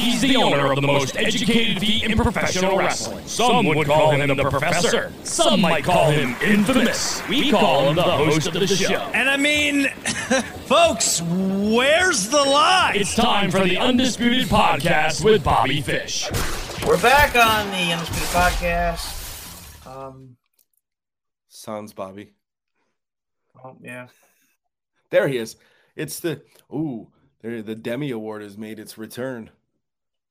He's the owner of the most educated feet in professional wrestling. Some would call him the professor. Some might call him infamous. We call him the host of the show. And I mean, folks, where's the lie? It's time for the Undisputed Podcast with Bobby Fish. We're back on the Undisputed Podcast. Um, Sounds Bobby. oh, yeah. There he is. It's the ooh, the Demi Award has made its return.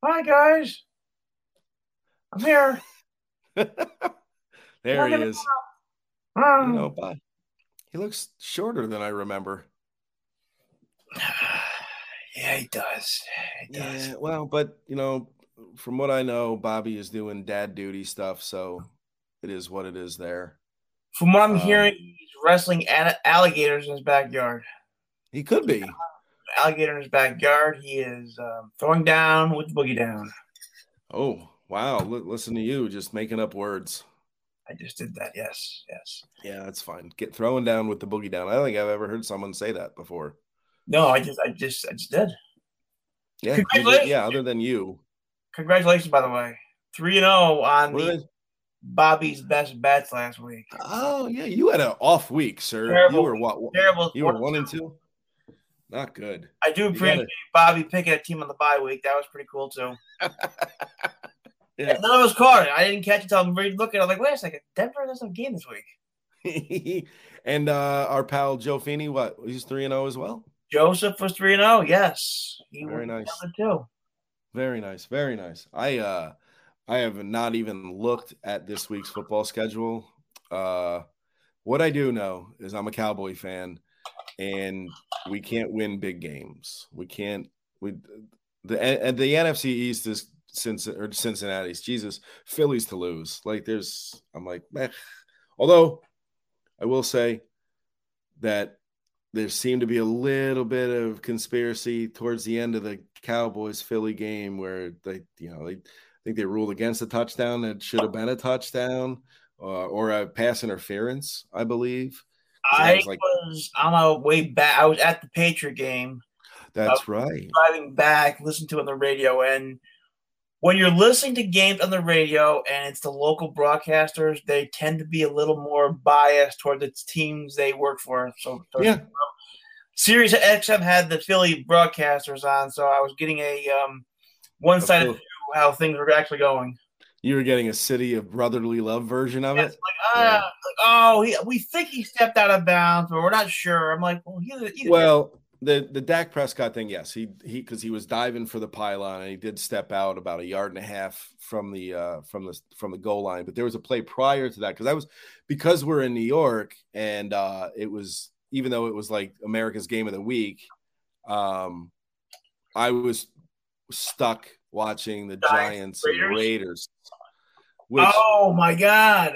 Hi, guys. I'm here. there he is. Um, know, but he looks shorter than I remember. yeah, he does. He does. Yeah, well, but you know, from what I know, Bobby is doing dad duty stuff, so it is what it is there. From what I'm Um, hearing, he's wrestling alligators in his backyard. He could be. Alligator in his backyard. He is um, throwing down with the boogie down. Oh, wow. Li- listen to you just making up words. I just did that. Yes, yes. Yeah, that's fine. Get throwing down with the boogie down. I don't think I've ever heard someone say that before. No, I just, I just, I just did. Yeah, did- yeah, other than you. Congratulations, by the way. Three and zero on What the Bobby's best bets last week. Oh, yeah, you had an off week, sir. Terrible you were what? Terrible. You were one and two? Not good. I do appreciate Bobby picking a team on the bye week. That was pretty cool too. Yeah. None of us caught it. I didn't catch it until I'm looking. I was like, wait a second, Denver doesn't have a game this week. and uh our pal Joe Feeney, what? He's 3 and 0 as well. Joseph was three and zero. Yes, he Very nice. two. Very nice. Very nice. I uh I have not even looked at this week's football schedule. Uh what I do know is I'm a Cowboy fan and we can't win big games. We can't we the and the NFC East is since or Cincinnati's Jesus, Phillies to lose. Like there's I'm like, meh. although I will say that there seemed to be a little bit of conspiracy towards the end of the Cowboys Philly game where they, you know, they I think they ruled against a touchdown that should have been a touchdown uh, or a pass interference, I believe. I was like- was on my way back. I was at the Patriot game, That's right. driving back, listening to it on the radio, and when you're listening to games on the radio and it's the local broadcasters, they tend to be a little more biased toward the teams they work for. So, Yeah. Sirius XM had the Philly broadcasters on, so I was getting a um, one-sided Of view of how things were actually going. You were getting a city of brotherly love version of it. like, ah, like, oh, he, we think he stepped out of bounds, but we're not sure. I'm like, well, he, he Well, the the Dak Prescott thing, yes, he he because he was diving for the pylon and he did step out about a yard and a half from the uh from the from the goal line. But there was a play prior to that because I was because we're in New York and uh it was even though it was like America's game of the week, um I was stuck watching the Giants, Giants and Raiders? Raiders. Which oh my god,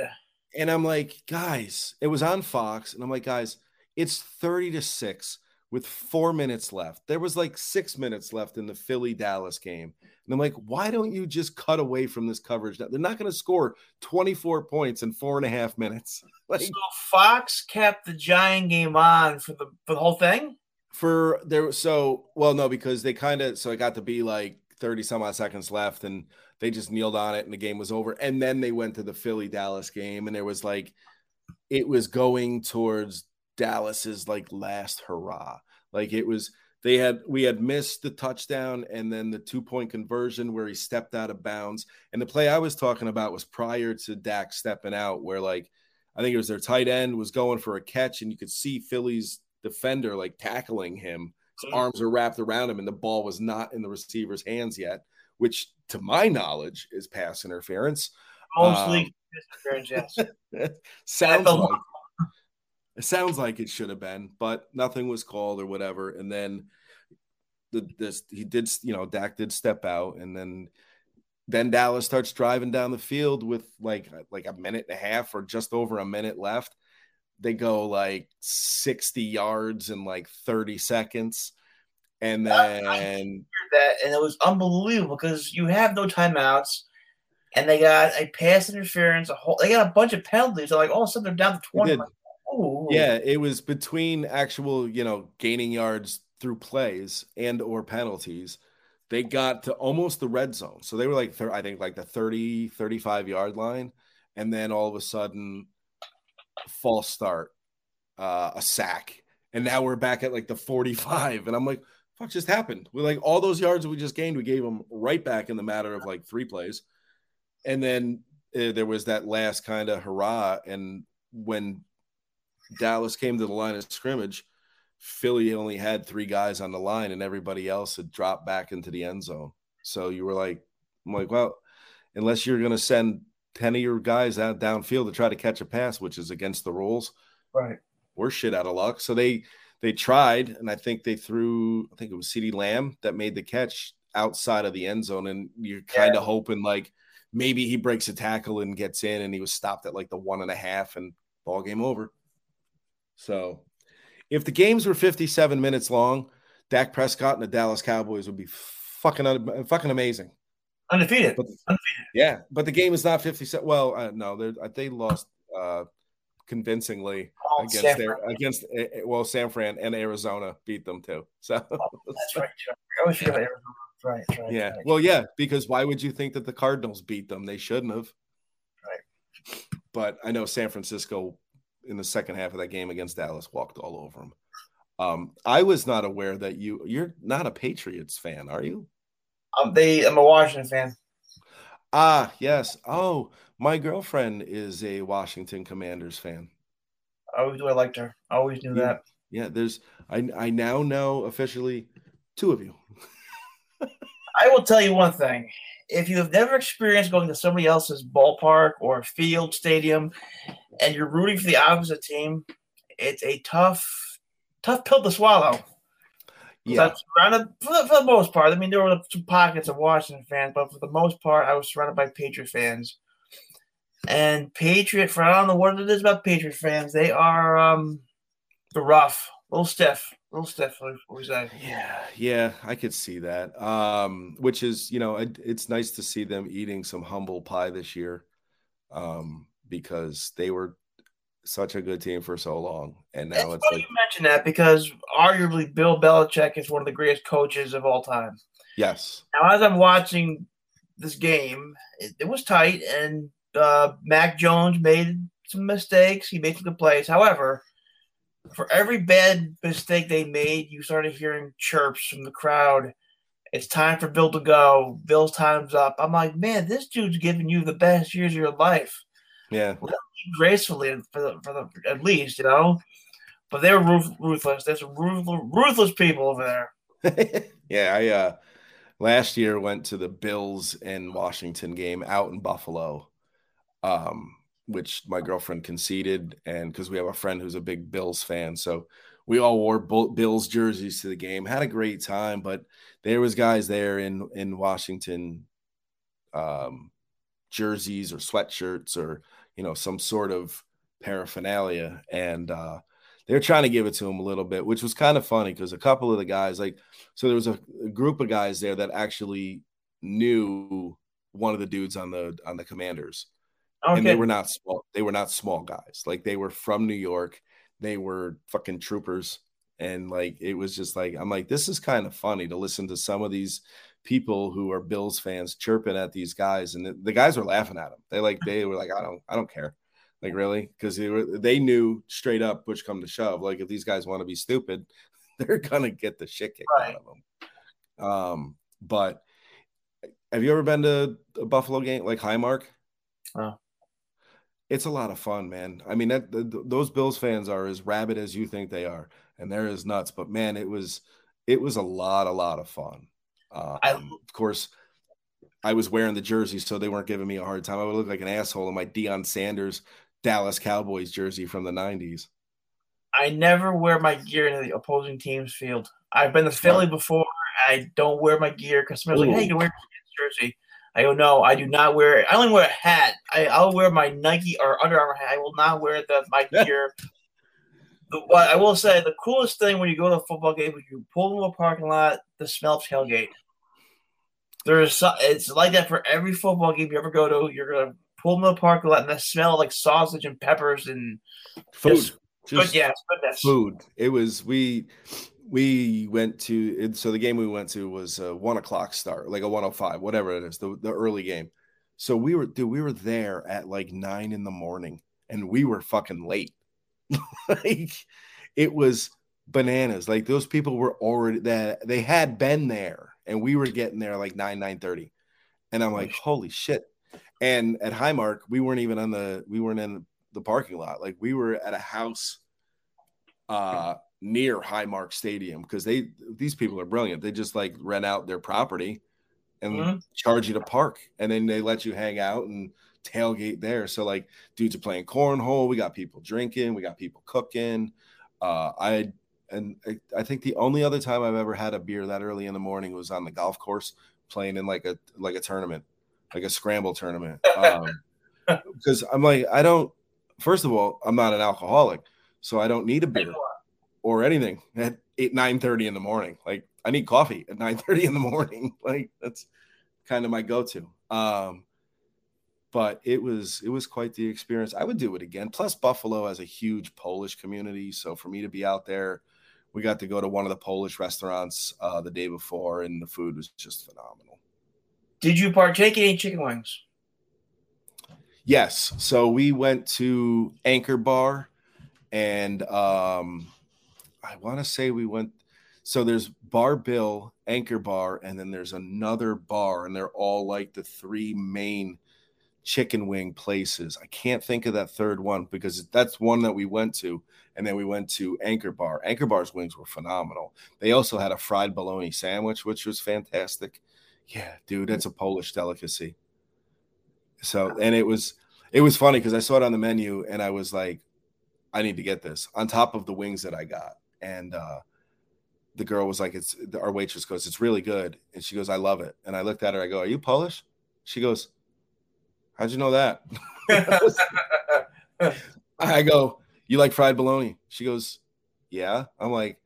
and I'm like, guys, it was on Fox. And I'm like, guys, it's 30 to 6 with four minutes left. There was like six minutes left in the Philly Dallas game. And I'm like, why don't you just cut away from this coverage? They're not going to score 24 points in four and a half minutes. Like so Fox kept the Giant game on for the for the whole thing. for there, so well, no, because they kind of so it got to be like 30 some odd seconds left and they just kneeled on it and the game was over. And then they went to the Philly Dallas game and there was like it was going towards Dallas's like last hurrah. Like it was they had we had missed the touchdown and then the two point conversion where he stepped out of bounds. And the play I was talking about was prior to Dak stepping out, where like I think it was their tight end was going for a catch, and you could see Philly's defender like tackling him. His arms are wrapped around him, and the ball was not in the receiver's hands yet, which to my knowledge is pass interference. Mostly um, interference, yes. sounds like it sounds like it should have been, but nothing was called or whatever. And then the this he did, you know, Dak did step out, and then then Dallas starts driving down the field with like like a minute and a half or just over a minute left. They go like 60 yards in like 30 seconds. And then that and it was unbelievable because you have no timeouts, and they got a pass interference. A whole they got a bunch of penalties. They're like, oh, all of a sudden they're down to twenty. did. Like, ooh. Yeah, it was between actual, you know, gaining yards through plays and or penalties. they got to almost the red zone. So they were like, I think, like the 30, 35 yard line. And then all of a sudden, false start, uh, a sack. And now we're back at like the 45. And I'm like, fuck just happened? We like all those yards we just gained, we gave them right back in the matter of like three plays. And then uh, there was that last kind of hurrah. And when Dallas came to the line of scrimmage, Philly only had three guys on the line and everybody else had dropped back into the end zone. So you were like, I'm like, well, unless you're going to send 10 of your guys out downfield to try to catch a pass, which is against the rules, right? We're shit out of luck. So they they tried, and I think they threw, I think it was CeeDee Lamb that made the catch outside of the end zone, and you're kind of yeah. hoping like maybe he breaks a tackle and gets in, and he was stopped at like the one and a half, and ball game over. So if the games were 57 minutes long, Dak Prescott and the Dallas Cowboys would be fucking fucking amazing. Undefeated. But, Undefeated. Yeah, but the game is not 57. Well, uh, no, uh, they lost uh, convincingly oh, against San their Fran. against uh, well San Fran and Arizona beat them too. So oh, that's right. I always forget Arizona. Right, right. Yeah. Right. Well, yeah, because why would you think that the Cardinals beat them? They shouldn't have. Right. But I know San Francisco in the second half of that game against Dallas walked all over them. Um, I was not aware that you you're not a Patriots fan, are you? Um, they I'm a Washington fan. Ah, yes. Oh, my girlfriend is a Washington Commanders fan. I always knew I liked her. I always knew yeah. that. Yeah, there's I I now know officially two of you. I will tell you one thing if you have never experienced going to somebody else's ballpark or field stadium and you're rooting for the opposite team, it's a tough, tough pill to swallow. Yeah. surrounded for the, for the, most part. I mean, there were some pockets of Washington fans, but for the most part, I was surrounded by Patriot fans. And Patriot, for I don't know what it is about Patriot fans, they are um, the rough, a little stiff little stiff. What was that? Yeah, yeah, I could see that. Um, which is, you know, it, it's nice to see them eating some humble pie this year, um, because they were such a good team for so long, and now it's, it's like you mentioned that because arguably Bill Belichick is one of the greatest coaches of all time. Yes. Now, as I'm watching this game, it, it was tight, and uh, Mac Jones made some mistakes. He made some good plays. However, for every bad mistake they made, you started hearing chirps from the crowd. It's time for Bill to go. Bill's time's up. I'm like, man, this dude's giving you the best years of your life. Yeah, gracefully for the, for the at least, you know. But they were ruth- ruthless. There's ruthless, ruthless people over there. yeah, I uh last year went to the Bills and Washington game out in Buffalo. Um, which my girlfriend conceded, and because we have a friend who's a big Bills fan, so we all wore Bills jerseys to the game. Had a great time, but there was guys there in in Washington, um, jerseys or sweatshirts or you know some sort of paraphernalia, and uh, they're trying to give it to him a little bit, which was kind of funny because a couple of the guys, like, so there was a, a group of guys there that actually knew one of the dudes on the on the Commanders Okay. And they were not small. They were not small guys. Like they were from New York. They were fucking troopers. And like it was just like I'm like this is kind of funny to listen to some of these people who are Bills fans chirping at these guys, and the, the guys were laughing at them. They like they were like I don't I don't care, like really because they were they knew straight up push come to shove. Like if these guys want to be stupid, they're gonna get the shit kicked right. out of them. Um, but have you ever been to a Buffalo game like Highmark? Oh it's a lot of fun, man. I mean, that, the, those Bills fans are as rabid as you think they are, and they're as nuts. But man, it was it was a lot, a lot of fun. Um, I, of course, I was wearing the jersey, so they weren't giving me a hard time. I would look like an asshole in my Deion Sanders Dallas Cowboys jersey from the '90s. I never wear my gear in the opposing team's field. I've been to Philly before. I don't wear my gear because somebody's Ooh. like, "Hey, you can wear your jersey." I go, no, I do not wear it. I only wear a hat. I, I'll wear my Nike or Under Armour hat. I will not wear the my gear. the, what I will say, the coolest thing when you go to a football game is you pull into a parking lot, the smell of tailgate. There's it's like that for every football game you ever go to. You're gonna pull in the parking lot and the smell like sausage and peppers and food. Just, just yeah, food. It was we we went to so the game we went to was a one o'clock start, like a 105, whatever it is, the, the early game. So we were dude, we were there at like nine in the morning and we were fucking late. like it was bananas. Like those people were already that they had been there and we were getting there like 9 9 30. And I'm like, holy shit. And at Highmark, we weren't even on the we weren't in the parking lot. Like we were at a house uh near Highmark Stadium because they these people are brilliant. They just like rent out their property and mm-hmm. charge you to park, and then they let you hang out and tailgate there. So like dudes are playing cornhole. We got people drinking. We got people cooking. Uh, I and I think the only other time I've ever had a beer that early in the morning was on the golf course playing in like a like a tournament, like a scramble tournament. Um, because I'm like I don't. First of all, I'm not an alcoholic, so I don't need a beer or anything at eight nine thirty in the morning. Like I need coffee at nine thirty in the morning. Like that's kind of my go to. Um, but it was it was quite the experience. I would do it again. Plus, Buffalo has a huge Polish community, so for me to be out there, we got to go to one of the Polish restaurants uh, the day before, and the food was just phenomenal. Did you partake in any chicken wings? Yes. So we went to Anchor Bar, and um, I want to say we went. So there's Bar Bill, Anchor Bar, and then there's another bar, and they're all like the three main chicken wing places. I can't think of that third one because that's one that we went to, and then we went to Anchor Bar. Anchor Bar's wings were phenomenal. They also had a fried bologna sandwich, which was fantastic. Yeah, dude, it's a Polish delicacy. So, and it was it was funny because I saw it on the menu, and I was like, I need to get this on top of the wings that I got and uh, the girl was like, "It's our waitress goes, it's really good," and she goes, "I love it." And I looked at her, I go, "Are you Polish?" She goes, "How'd you know that?" I go, "You like fried bologna?" She goes, "Yeah." I'm like,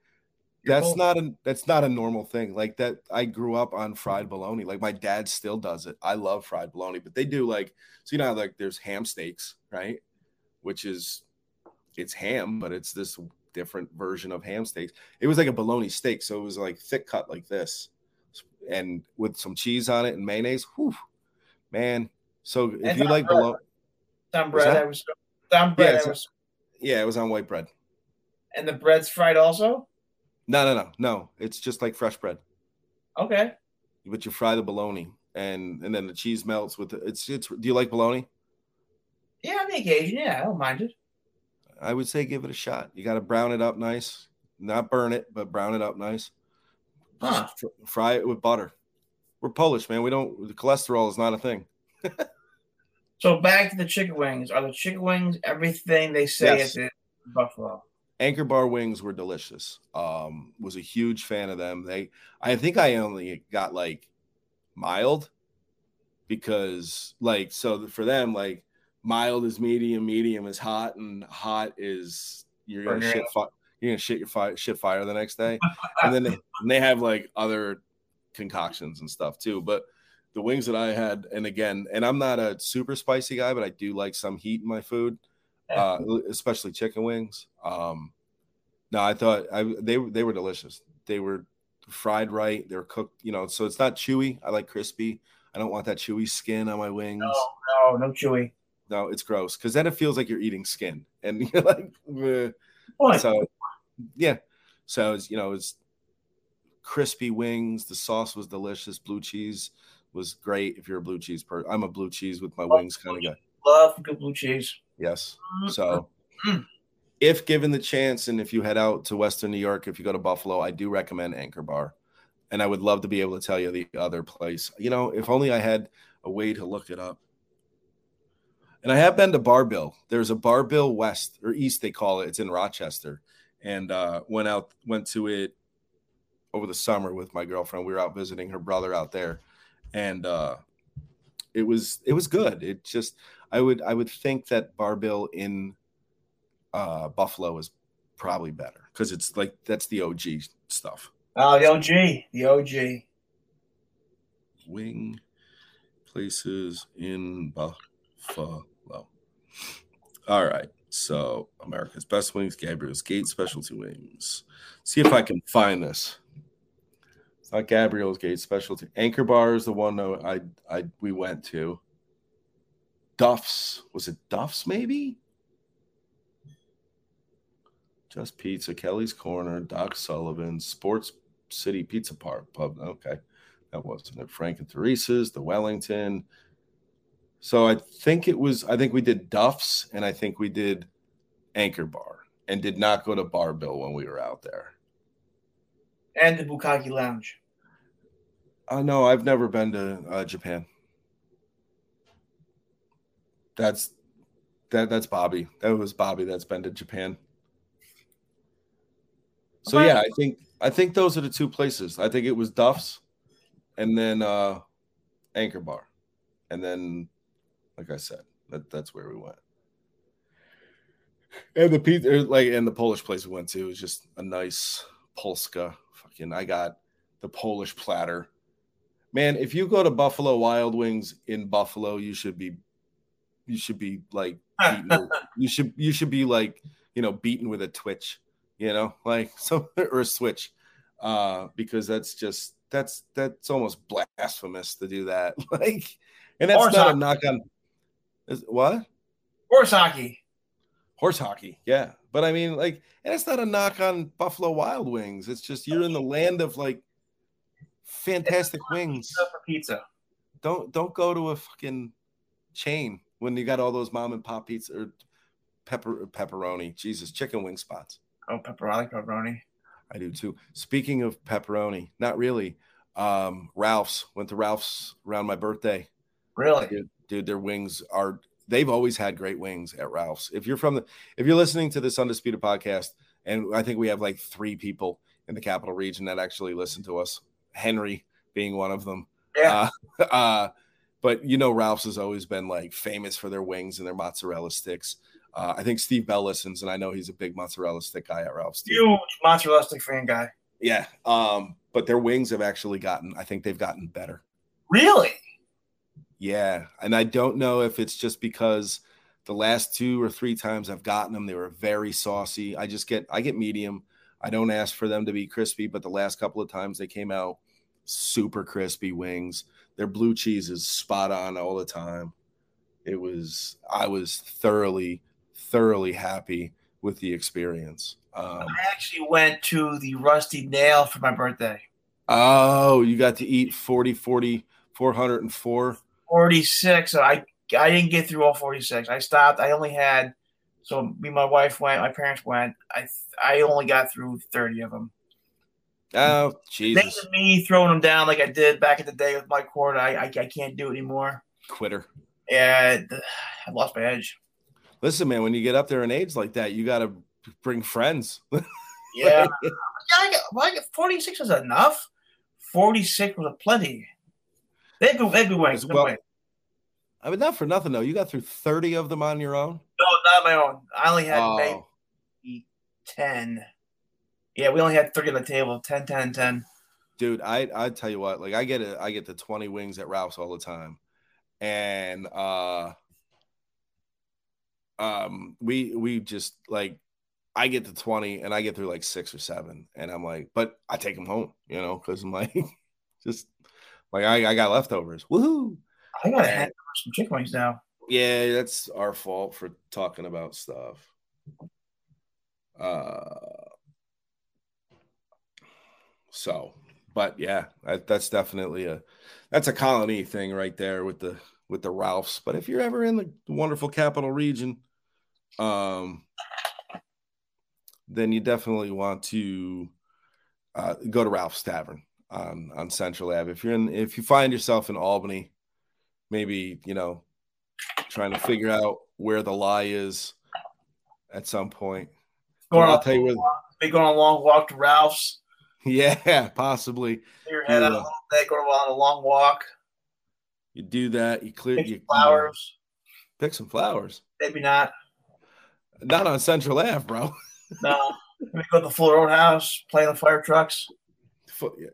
"That's not a that's not a normal thing. Like that. I grew up on fried bologna. Like my dad still does it. I love fried bologna, but they do like so you know like there's ham steaks, right? Which is it's ham, but it's this different version of ham steaks. It was like a bologna steak, so it was like thick cut like this, and with some cheese on it and mayonnaise. Whew, man. So if and you like bologna, on bread, I was on bread. Yeah, was, yeah, it was on white bread. And the bread's fried also. No, no, no, no. It's just like fresh bread. Okay. But you fry the bologna, and and then the cheese melts with it. It's it's. Do you like bologna? Yeah, on the occasion. Yeah, I don't mind it. I would say give it a shot. You got to brown it up nice, not burn it, but brown it up nice. Huh. fry it with butter. We're Polish, man. We don't. The cholesterol is not a thing. so back to the chicken wings. Are the chicken wings everything they say yes. at Buffalo? Anchor Bar wings were delicious. Um, was a huge fan of them. They, I think I only got like mild because like so for them like mild is medium, medium is hot, and hot is you're gonna shit fi- you're gonna shit your fire shit fire the next day. and then they, and they have like other concoctions and stuff too. But the wings that I had, and again, and I'm not a super spicy guy, but I do like some heat in my food, uh, especially chicken wings. Um, no, I thought I they they were delicious. They were fried right. They were cooked, you know, so it's not chewy. I like crispy. I don't want that chewy skin on my wings. No, no, no chewy no, it's gross because then it feels like you're eating skin, and you're like, so yeah. So it's you know it's crispy wings. The sauce was delicious. Blue cheese was great. If you're a blue cheese person, I'm a blue cheese with my love wings kind of guy. Love good blue cheese. Yes. Mm-hmm. So. if given the chance, and if you head out to Western New York, if you go to Buffalo, I do recommend Anchor Bar. And I would love to be able to tell you the other place. You know, if only I had a way to look it up. And I have been to Bar Bill. There's a Bar Bill West or East, they call it. It's in Rochester. And uh, went out, went to it over the summer with my girlfriend. We were out visiting her brother out there, and uh, it was it was good. It just I would I would think that Bar Bill in uh, Buffalo is probably better because it's like that's the OG stuff. Oh, the OG, the OG. Wing places in Buffalo. All right. So America's Best Wings, Gabriel's Gate Specialty Wings. See if I can find this. It's not Gabriel's Gate Specialty. Anchor Bar is the one I I we went to. Duff's was it Duff's maybe? Just Pizza, Kelly's Corner, Doc Sullivan, Sports City Pizza Park Pub. Okay, that wasn't it. Frank and Teresa's, the Wellington. So I think it was. I think we did Duff's, and I think we did Anchor Bar, and did not go to Bar Bill when we were out there. And the Bukaki Lounge. Uh, no, I've never been to uh, Japan. That's that. That's Bobby. That was Bobby. That's been to Japan. So yeah, I think I think those are the two places. I think it was Duff's, and then uh, Anchor Bar, and then, like I said, that, that's where we went. And the pizza, like, and the Polish place we went to was just a nice Polska. Fucking, I got the Polish platter. Man, if you go to Buffalo Wild Wings in Buffalo, you should be, you should be like, beaten, you should you should be like, you know, beaten with a twitch you know, like so or a switch, uh, because that's just that's that's almost blasphemous to do that. like, and that's Horse not hockey. a knock on is, what Horse hockey. horse hockey, yeah. But I mean, like, and it's not a knock on Buffalo Wild Wings. It's just you're in the land of like fantastic wings. Pizza for pizza. Don't don't go to a fucking chain when you got all those mom and pop pizza or pepper pepperoni. Jesus, chicken wing spots. Oh, pepperoni, pepperoni. I do too. Speaking of pepperoni, not really. Um, Ralph's went to Ralph's around my birthday. Really? Dude, dude, their wings are they've always had great wings at Ralph's. If you're from the if you're listening to this undisputed podcast, and I think we have like three people in the capital region that actually listen to us, Henry being one of them. Yeah. Uh, uh, but you know, Ralph's has always been like famous for their wings and their mozzarella sticks. Uh, I think Steve Bell listens, and I know he's a big mozzarella stick guy at Ralph's. too. Huge mozzarella stick fan guy. Yeah. Um, but their wings have actually gotten, I think they've gotten better. Really? Yeah. And I don't know if it's just because the last two or three times I've gotten them, they were very saucy. I just get, I get medium. I don't ask for them to be crispy, but the last couple of times they came out super crispy wings. Their blue cheese is spot on all the time. It was, I was thoroughly, thoroughly happy with the experience. Um, I actually went to the Rusty Nail for my birthday. Oh, you got to eat 40, 40, 404. 46. I I didn't get through all 46. I stopped. I only had so me my wife went, my parents went. I I only got through 30 of them. Oh, Jesus. Me throwing them down like I did back in the day with my cord, I I, I can't do it anymore. Quitter. Yeah, I lost my edge. Listen, man, when you get up there in age like that, you got to bring friends. Yeah, yeah I got, well, I got 46 is enough. 46 was a plenty. They'd be, they'd be wings. they'd be Well-. I mean, not for nothing, though. You got through 30 of them on your own. No, not my own. I only had Oh, maybe 10. Yeah, we only had three on the table 10, 10, 10. dude, I I tell you what, like I get it, I get the 20 wings at Ralph's all the time. And uh um we we just like I get the 20 and I get through like six or seven. And I'm like, but I take them home, you know, because I'm like just like I, I got leftovers. Woohoo. I gotta have some chicken wings now. Yeah, that's our fault for talking about stuff. Uh, so, but yeah, that, that's definitely a that's a Colonie thing right there with the with the Ralphs. But if you're ever in the wonderful capital region, um, then you definitely want to uh, go to Ralph's Tavern on on Central Ave. If you're in, if you find yourself in Albany, maybe you know trying to figure out where the lie is at some point. Going I'll on, tell you where. They going on a long walk to Ralph's. Yeah, possibly. Your head out uh, little bit. Go on a long walk. You do that. You clear. Pick You flowers. Pick some flowers. Maybe not. Not on Central Ave, bro. No. Maybe go to the Full Roadhouse. Play the fire trucks.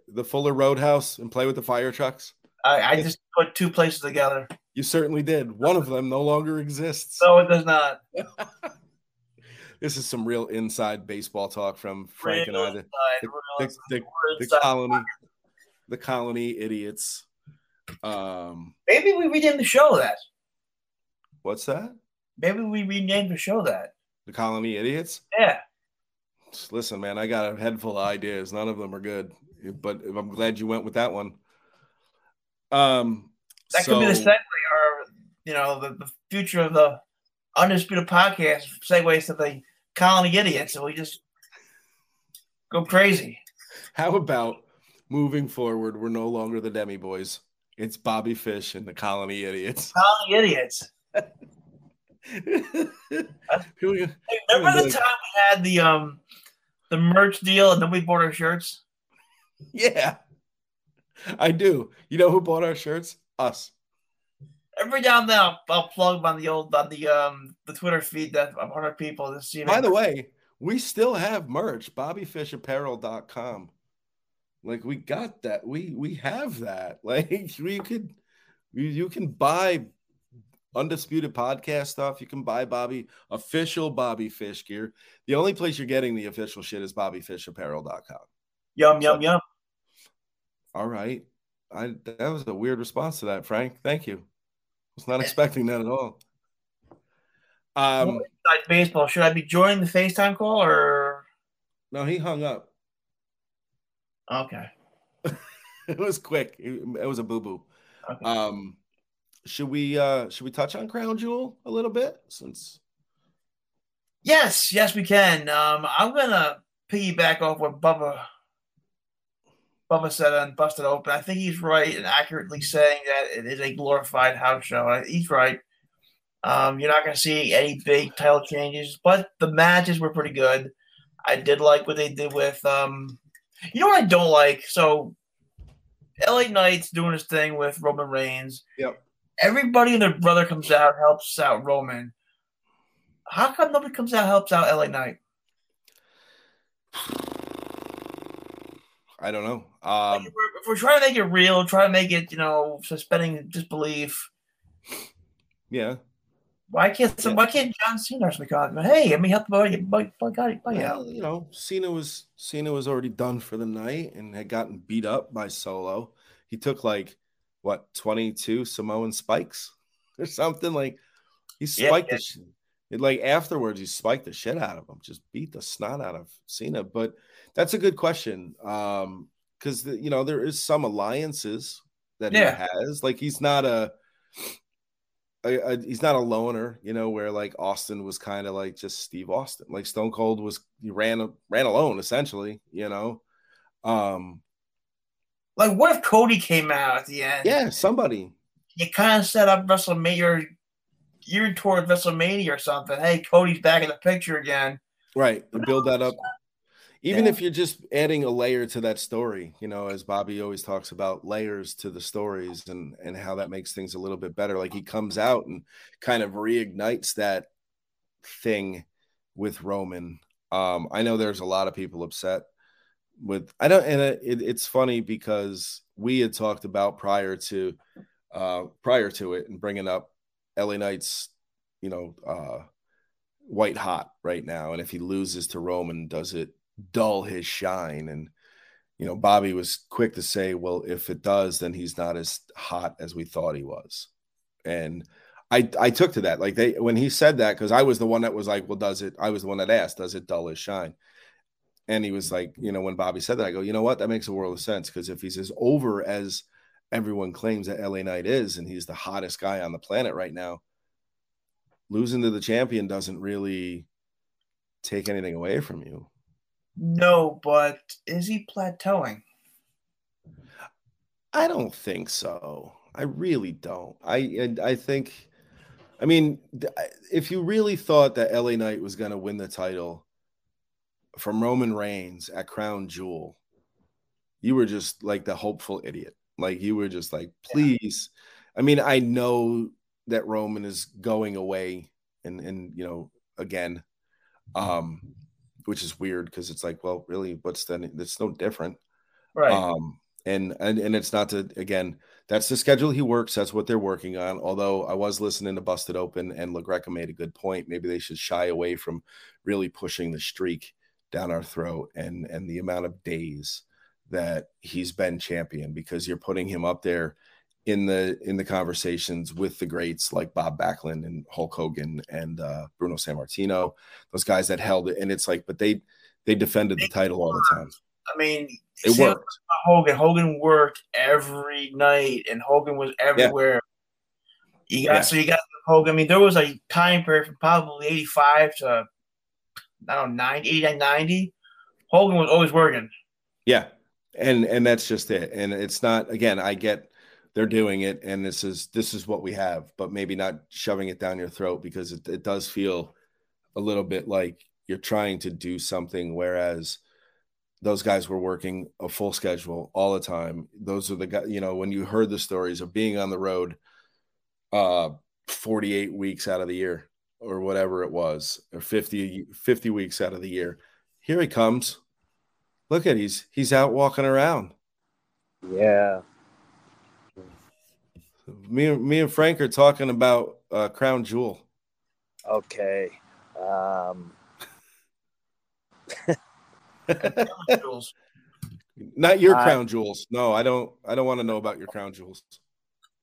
The Fuller Roadhouse and play with the fire trucks. I, I just put two places together. You certainly did. One of them no longer exists. No, it does not. this is some real inside baseball talk from Frank and I. The, the, real the, the, Colonie, the Colonie idiots. Um, Maybe we renamed the show that. what's that? Maybe we renamed the show that. The Colonie idiots. Yeah. Listen, man, I got a head full of ideas. None of them are good, but I'm glad you went with that one. Um, That so, could be the segue or you know, the, the future of the undisputed podcast segues to the Colonie idiots, and we just go crazy. How about moving forward? We're no longer the Demi Boys. It's Bobby Fish and the Colonie Idiots. Colonie idiots. Remember the time we had the um the merch deal and nobody bought our shirts? yeah, I do. You know who bought our shirts? Us. Every now and then I'll, I'll plug them on the old on the um the Twitter feed that of hundred people to see. By the way, we still have merch. BobbyFishApparel.com. Like we got that. We we have that. Like we could you, you can buy undisputed podcast stuff. You can buy Bobby official Bobby Fish gear. The only place you're getting the official shit is BobbyFishApparel.com. yum yum yum. All right. I that was a weird response to that, Frank. Thank you. I Was not expecting that at all. Um Inside baseball. Should I be joining the FaceTime call or no, he hung up. okay? It was quick. It, it was a boo-boo. Okay. Um should we uh should we touch on Crown Jewel a little bit since Yes, yes, we can. Um, I'm gonna piggyback off what Bubba Bubba said on Busted Open. I think he's right in accurately saying that it is a glorified house show. He's right. Um, you're not gonna see any big title changes, but the matches were pretty good. I did like what they did with um, you know what I don't like. So, LA Knight's doing his thing with Roman Reigns. Yep. Everybody and their brother comes out, helps out Roman. How come nobody comes out, helps out LA Knight? I don't know. Um if, we're, if we're trying to make it real, try to make it, you know, suspending disbelief. yeah. Why can't some, Yeah. why can't John Cena something come? Hey, let me help the buddy, buddy, buddy out. Well, you know, Cena was Cena was already done for the night and had gotten beat up by Solo. He took like what 22 Samoan spikes or something like he Yeah, spiked yeah. the sh- it, like afterwards he spiked the shit out of him, just beat the snot out of Cena. But that's a good question. Um, because you know there is some alliances that Yeah. he has. Like he's not a, a, a- he's not a loner, you know, where like Austin was kind of like just Steve Austin. Like Stone Cold was he ran ran alone essentially, you know. Um, Like, what if Cody came out at the end? yeah, somebody. You kind of set up WrestleMania, geared toward WrestleMania or something. Hey, Cody's back in the picture again. Right. Build that up. Even Yeah. if you're just adding a layer to that story, you know, as Bobby always talks about layers to the stories and and how that makes things a little bit better. Like he comes out and kind of reignites that thing with Roman. Um, I know there's a lot of people upset with I don't and it, it, it's funny because we had talked about prior to uh prior to it and bringing up LA Knights, you know, uh white hot right now. And if he loses to Roman, does it dull his shine? And you know, Bobby was quick to say, well, if it does, then he's not as hot as we thought he was. And I I took to that. Like they when he said that, because I was the one that was like, well, does it? I was the one that asked, does it dull his shine? And he was like, you know, when Bobby said that, I go, you know what? That makes a world of sense. Because if he's as over as everyone claims that LA Knight is, and he's the hottest guy on the planet right now, losing to the champion doesn't really take anything away from you. No, but is he plateauing? I don't think so. I really don't. I and I think, I mean, if you really thought that LA Knight was going to win the title from Roman Reigns at Crown Jewel, you were just like the hopeful idiot. Like you were just like, please. I mean, I know that Roman is going away and and you know again, um, which is weird because it's like, well, really, what's then? It's no different. Right. Um, and and and it's not to again that's the schedule he works. That's what they're working on. Although I was listening to Busted Open and LaGreca made a good point. Maybe they should shy away from really pushing the streak down our throat and and the amount of days that he's been champion because you're putting him up there in the in the conversations with the greats like Bob Backlund and Hulk Hogan and uh, Bruno Sammartino, those guys that held it. And it's like, but they they defended the title all the time. I mean, It worked. Hogan. Hogan worked every night, and Hogan was everywhere. You got Yeah. so you got Hogan. I mean, there was a time period from probably eighty five to I don't know 90, 89, 90. Hogan was always working. Yeah. And and that's just it. And it's not again, I get they're doing it and this is this is what we have, but maybe not shoving it down your throat because it, it does feel a little bit like you're trying to do something whereas those guys were working a full schedule all the time. Those are the guys, you know, when you heard the stories of being on the road uh 48 weeks out of the year or whatever it was, or 50 50 weeks out of the year. Here he comes. Look at he's he's out walking around. Yeah. Me and me and Frank are talking about uh, Crown Jewel. Okay. Um, Not your I- crown jewels. No, I don't. I don't want to know about your crown jewels.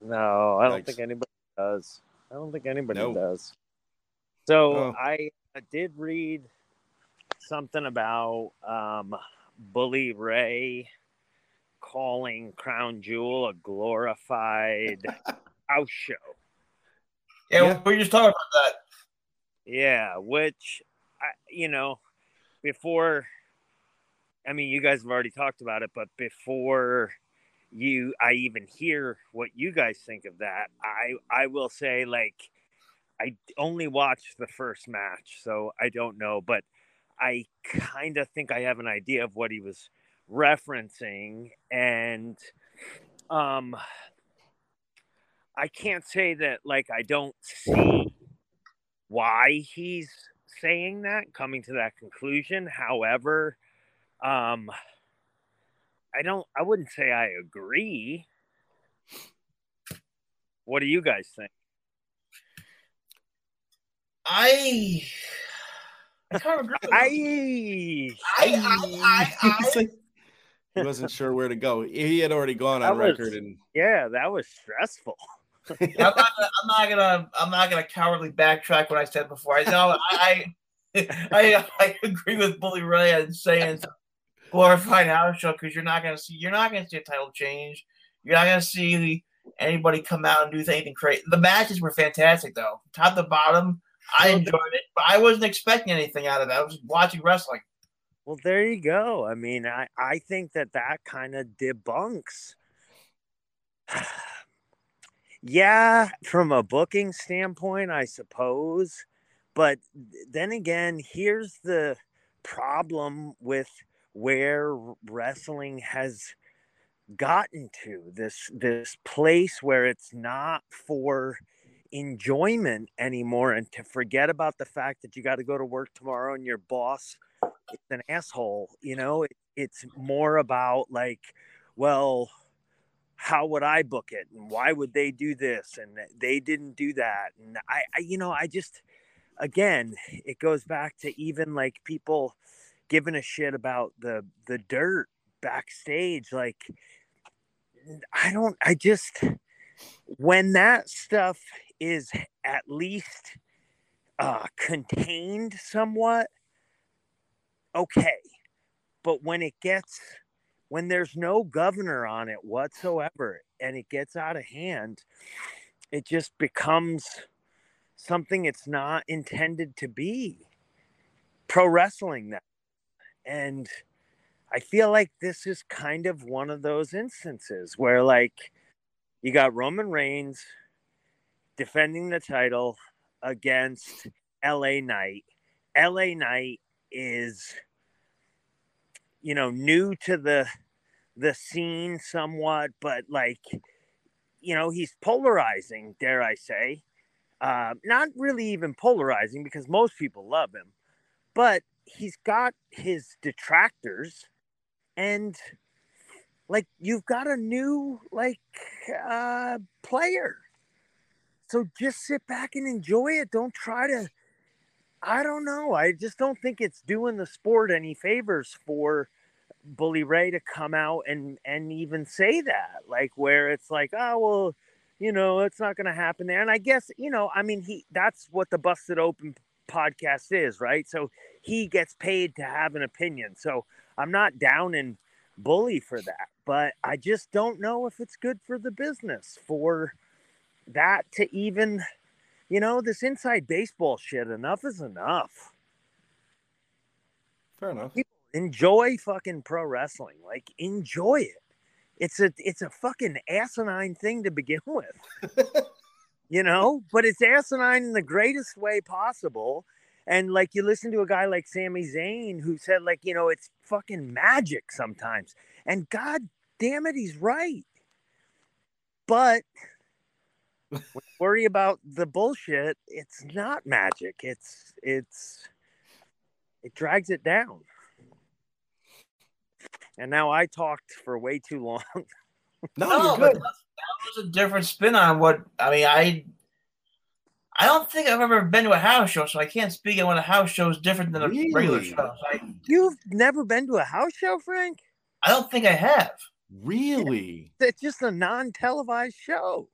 no, I don't Thanks. think anybody does. I don't think anybody No. does. So Oh. I, I did read something about um, Bully Ray calling Crown Jewel a glorified house show. Yeah, Yeah. we were just talking about that. Yeah, which I, you know, before I mean, you guys have already talked about it, but before you I even hear what you guys think of that, I I will say like I only watched the first match, so I don't know, but I kind of think I have an idea of what he was referencing and um I can't say that like I don't see why he's saying that, coming to that conclusion. However, um, I don't, I wouldn't say I agree. What do you guys think? I I can't agree. with I, him. I, I, I, I, like- he wasn't sure where to go. He had already gone on was- record, and yeah, that was stressful. I'm not, gonna, I'm not gonna I'm not gonna cowardly backtrack what I said before. I know I I, I I agree with Bully Ray and saying it's a glorified house show because you're not gonna see you're not gonna see a title change. You're not gonna see anybody come out and do anything crazy. The matches were fantastic though, top to bottom. I enjoyed it, but I wasn't expecting anything out of it. I was watching wrestling. Well, there you go. I mean, I, I think that that kind of debunks. yeah, from a booking standpoint, I suppose. But then again, here's the problem with where wrestling has gotten to this this place where it's not for enjoyment anymore and to forget about the fact that you got to go to work tomorrow and your boss it's an asshole you know? It, it's more about like well how would i book it? And why would they do this? And they didn't do that. And i, I you know i just again it goes back to even like people giving a shit about the the dirt backstage. Like i don't i just when that stuff is at least uh contained somewhat okay. But when it gets when there's no governor on it whatsoever and it gets out of hand, it just becomes something it's not intended to be. Pro wrestling that. And I feel like this is kind of one of those instances where like you got Roman Reigns defending the title against LA Knight. LA Knight is you know new to the the scene somewhat but like you know he's polarizing dare i say uh, not really even polarizing because most people love him but he's got his detractors and like you've got a new like uh, player. So just sit back and enjoy it. Don't try to. I don't know. I just don't think it's doing the sport any favors for Bully Ray to come out and and even say that, like where it's like, oh well, you know, it's not going to happen there. And I guess you know, I mean, he that's what the Busted Open podcast is, right? So he gets paid to have an opinion. So I'm not down in Bully for that, but I just don't know if it's good for the business for that to even, you know, this inside baseball shit. Enough is enough. Fair enough. People enjoy fucking pro wrestling. Like enjoy it. It's a it's a fucking asinine thing to begin with. you know, but it's asinine in the greatest way possible. And like you listen to a guy like Sami Zayn who said, like, you know, it's fucking magic sometimes. And god damn it, he's right. But worry about the bullshit, it's not magic. It's it's it drags it down. And now I talked for way too long. No, No, but that was a different spin on what I mean. I I don't think I've ever been to a house show, so I can't speak on what a house show is different than a regular Really? show. I, You've never been to a house show, Frank? I don't think I have. Really? It's just a non-televised show.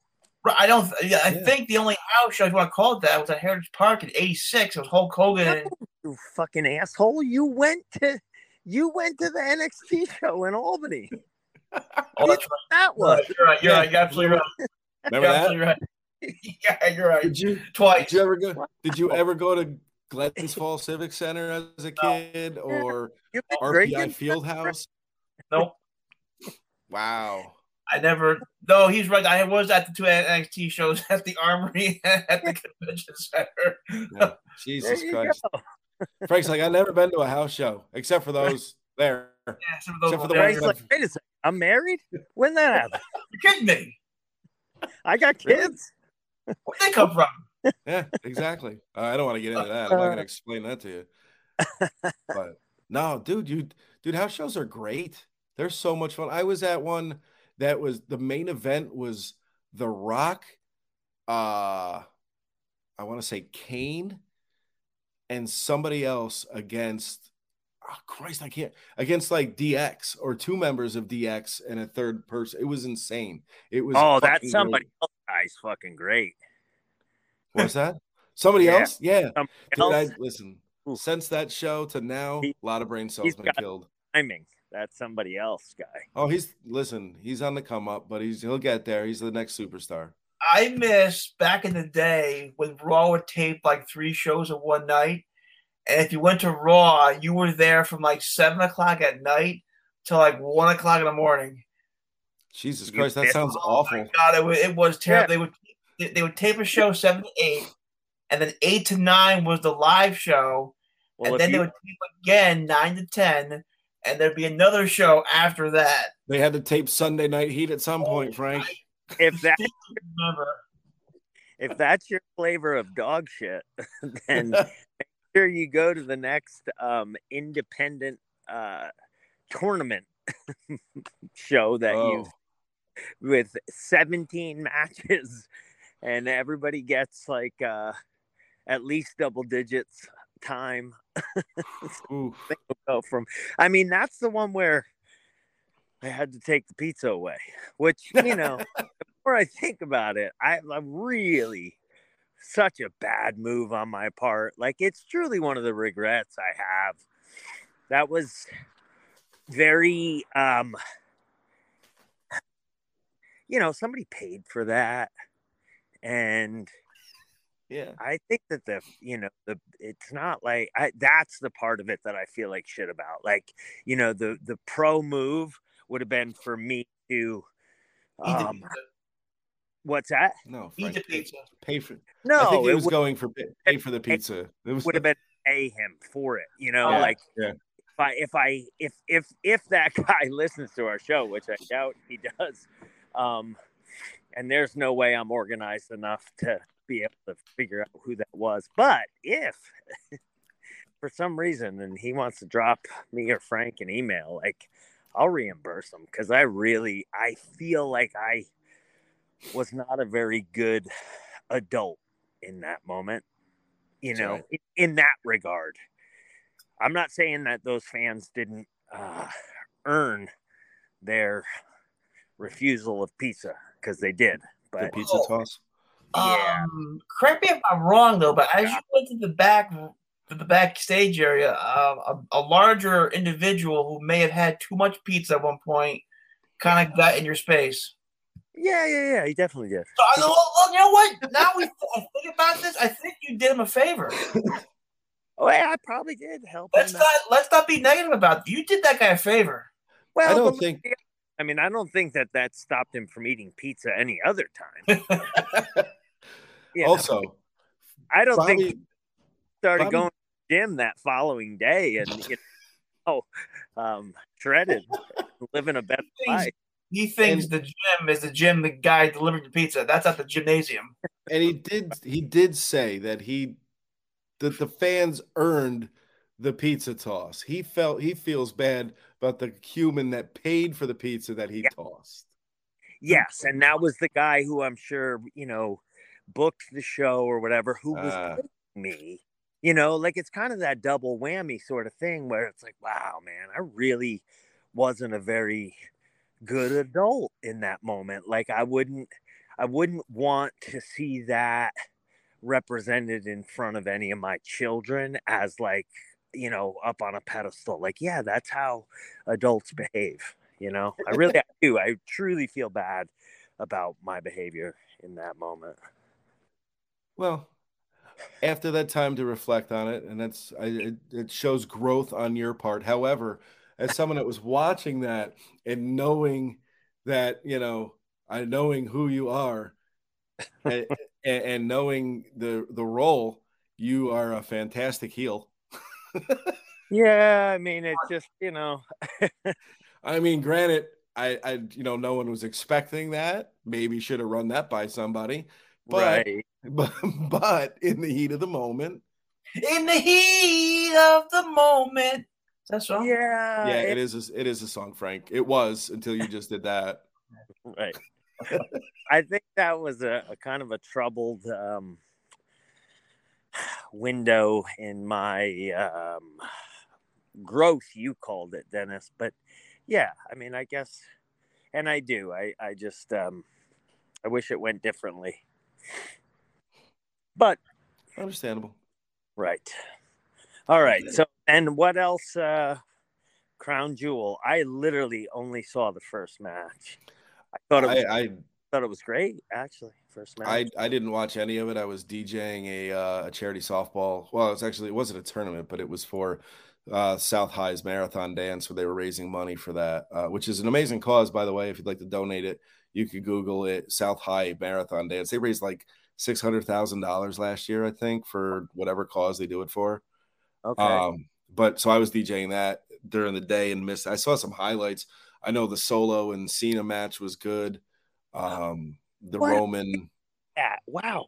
Right, I don't. I Yeah. think the only house show if you want to call it that was at Heritage Park in '86. It was Hulk Hogan. And, You fucking asshole! You went to you went to the NXT show in Albany. oh, that's right. That was You're right. You're right. You're absolutely right. Remember you're that? absolutely right. yeah, you're right. Did you Twice. did you ever go did you ever go to Glens Falls Civic Center as a kid or RPI drinking. Fieldhouse? Nope. Wow. I never. No, he's right. I was at the two NXT shows at the Armory at the convention center. Yeah. Jesus Christ. Frank's like, I've never been to a house show except for those there. Yeah, some of those Except for the ones like, wait a second, I'm married. When that happened? You're kidding me? I got Really? kids. Where'd they come from? Yeah, exactly. Uh, I don't want to get into that. I'm not gonna explain that to you. But no, dude, you dude, house shows are great. They're so much fun. I was at one that was the main event was The Rock, uh I want to say Kane and somebody else against oh Christ, I can't against like DX or two members of DX and a third person. It was insane. It was Oh, that's somebody great. else. Guy's fucking great. What's that? Somebody Yeah. else? Yeah. Somebody Dude, I listen. Ooh. Since that show to now, a lot of brain cells he's been killed. timing. That's somebody else, guy. Oh, he's listen. He's on the come up, but he's he'll get there. He's the next superstar. I miss back in the day when Raw would tape like three shows in one night. And if you went to Raw, you were there from like seven o'clock at night till like one o'clock in the morning. Jesus Christ, that sounds Oh awful. my God, it was, it was terrible. Yeah. They would they, they would tape a show seven to eight, and then eight to nine was the live show, Well, and if then they would tape again nine to ten, and there'd be another show after that. They had to tape Sunday Night Heat at some point, Frank. if that if that's your flavor of dog shit, then make sure you go to the next um, independent uh, tournament show that Oh, you with 17 matches and everybody gets like uh, at least double digits time oof. Go from i mean that's the one where i had to take the pizza away which you know the more i think about it I, i'm really such a bad move on my part. Like it's truly one of the regrets i have. That was very um you know somebody paid for that. And Yeah. I think that the you know the it's not like I that's the part of it that I feel like shit about. Like you know the the pro move would have been for me to um what's that? No, Eat Frank, the pizza. Pay for. No, I think he it was would, going for pay, pay for the pizza. It was would have been pay him for it. You know, Yeah, like yeah. if I if I if if if that guy listens to our show, which I doubt he does, um, and there's no way I'm organized enough to be able to figure out who that was. But if for some reason and he wants to drop me or Frank an email, like I'll reimburse him because I really I feel like I was not a very good adult in that moment. You know, right. in, in that regard. I'm not saying that those fans didn't uh, earn their refusal of pizza because they did. But The pizza toss. Yeah. Um, correct me if I'm wrong though, but as you went to the back to the backstage area, uh, a, a larger individual who may have had too much pizza at one point kind of got in your space. yeah, yeah, yeah, he definitely did. So, I- well, well, you know what? Now we I think about this. I think you did him a favor. Oh, yeah, I probably did help Let's him. not out. let's not be negative about it. You did that guy a favor. Well, I don't but- think I mean, I don't think that that stopped him from eating pizza any other time. You know, also I don't think Bobby, he started Bobby- going to the gym that following day and you know, um, shredded, living a better Things- life. He thinks And- the gym is the gym the guy delivering the pizza. That's at the gymnasium. and he did he did say that he that the fans earned the pizza toss. He felt he feels bad about the human that paid for the pizza that he Yeah. tossed. Yes, and that was the guy who I'm sure you know booked the show or whatever. Who was ah. with me? You know, like it's kind of that double whammy sort of thing where it's like, wow, man, I really wasn't a very good adult in that moment. Like I wouldn't, I wouldn't want to see that represented in front of any of my children as like you know up on a pedestal like yeah that's how adults behave you know i really I do i truly feel bad about my behavior in that moment Well, after that time to reflect on it, and that's I, it, it shows growth on your part. However, as someone that was watching that and knowing that you know, I knowing who you are, and, and knowing the the role, you are a fantastic heel. yeah i mean it's just you know I mean, granted, I, I, you know, no one was expecting that. Maybe should have run that by somebody, but, right but, but in the heat of the moment, In the heat of the moment. That's wrong. yeah yeah, it- it is. A, it is a song, Frank. It was until you just did that. right i think that was a, a kind of a troubled um window in my um growth you called it dennis but yeah i mean i guess and i do i i just um i wish it went differently but Understandable. right all right so and what else uh crown jewel i literally only saw the first match i thought it was, I, I, thought it was great actually first match I, I didn't watch any of it. I was DJing a uh, a charity softball. Well, it's actually it wasn't a tournament, but it was for uh, South High's marathon dance, where they were raising money for that, uh, which is an amazing cause, by the way. If you'd like to donate it, you could Google it. South High marathon dance. They raised like six hundred thousand dollars last year, I think, for whatever cause they do it for. okay Um, but so I was DJing that during the day and missed. I saw some highlights. I know the solo and Cena match was good. Um, the What? Roman. Yeah, wow.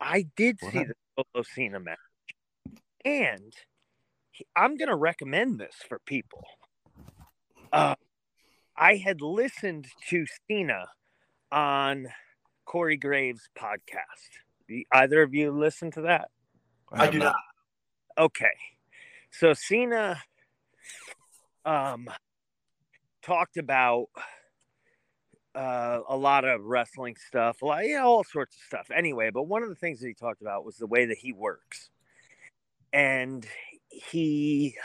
I did What see the Solo Cena match. And I'm going to recommend this for people. Uh, I had listened to Cena on Corey Graves' podcast. The- Either of you listen to that? I have do not. Okay. So Cena um talked about uh, a lot of wrestling stuff, a lot, yeah, all sorts of stuff. Anyway, but one of the things that he talked about was the way that he works, and he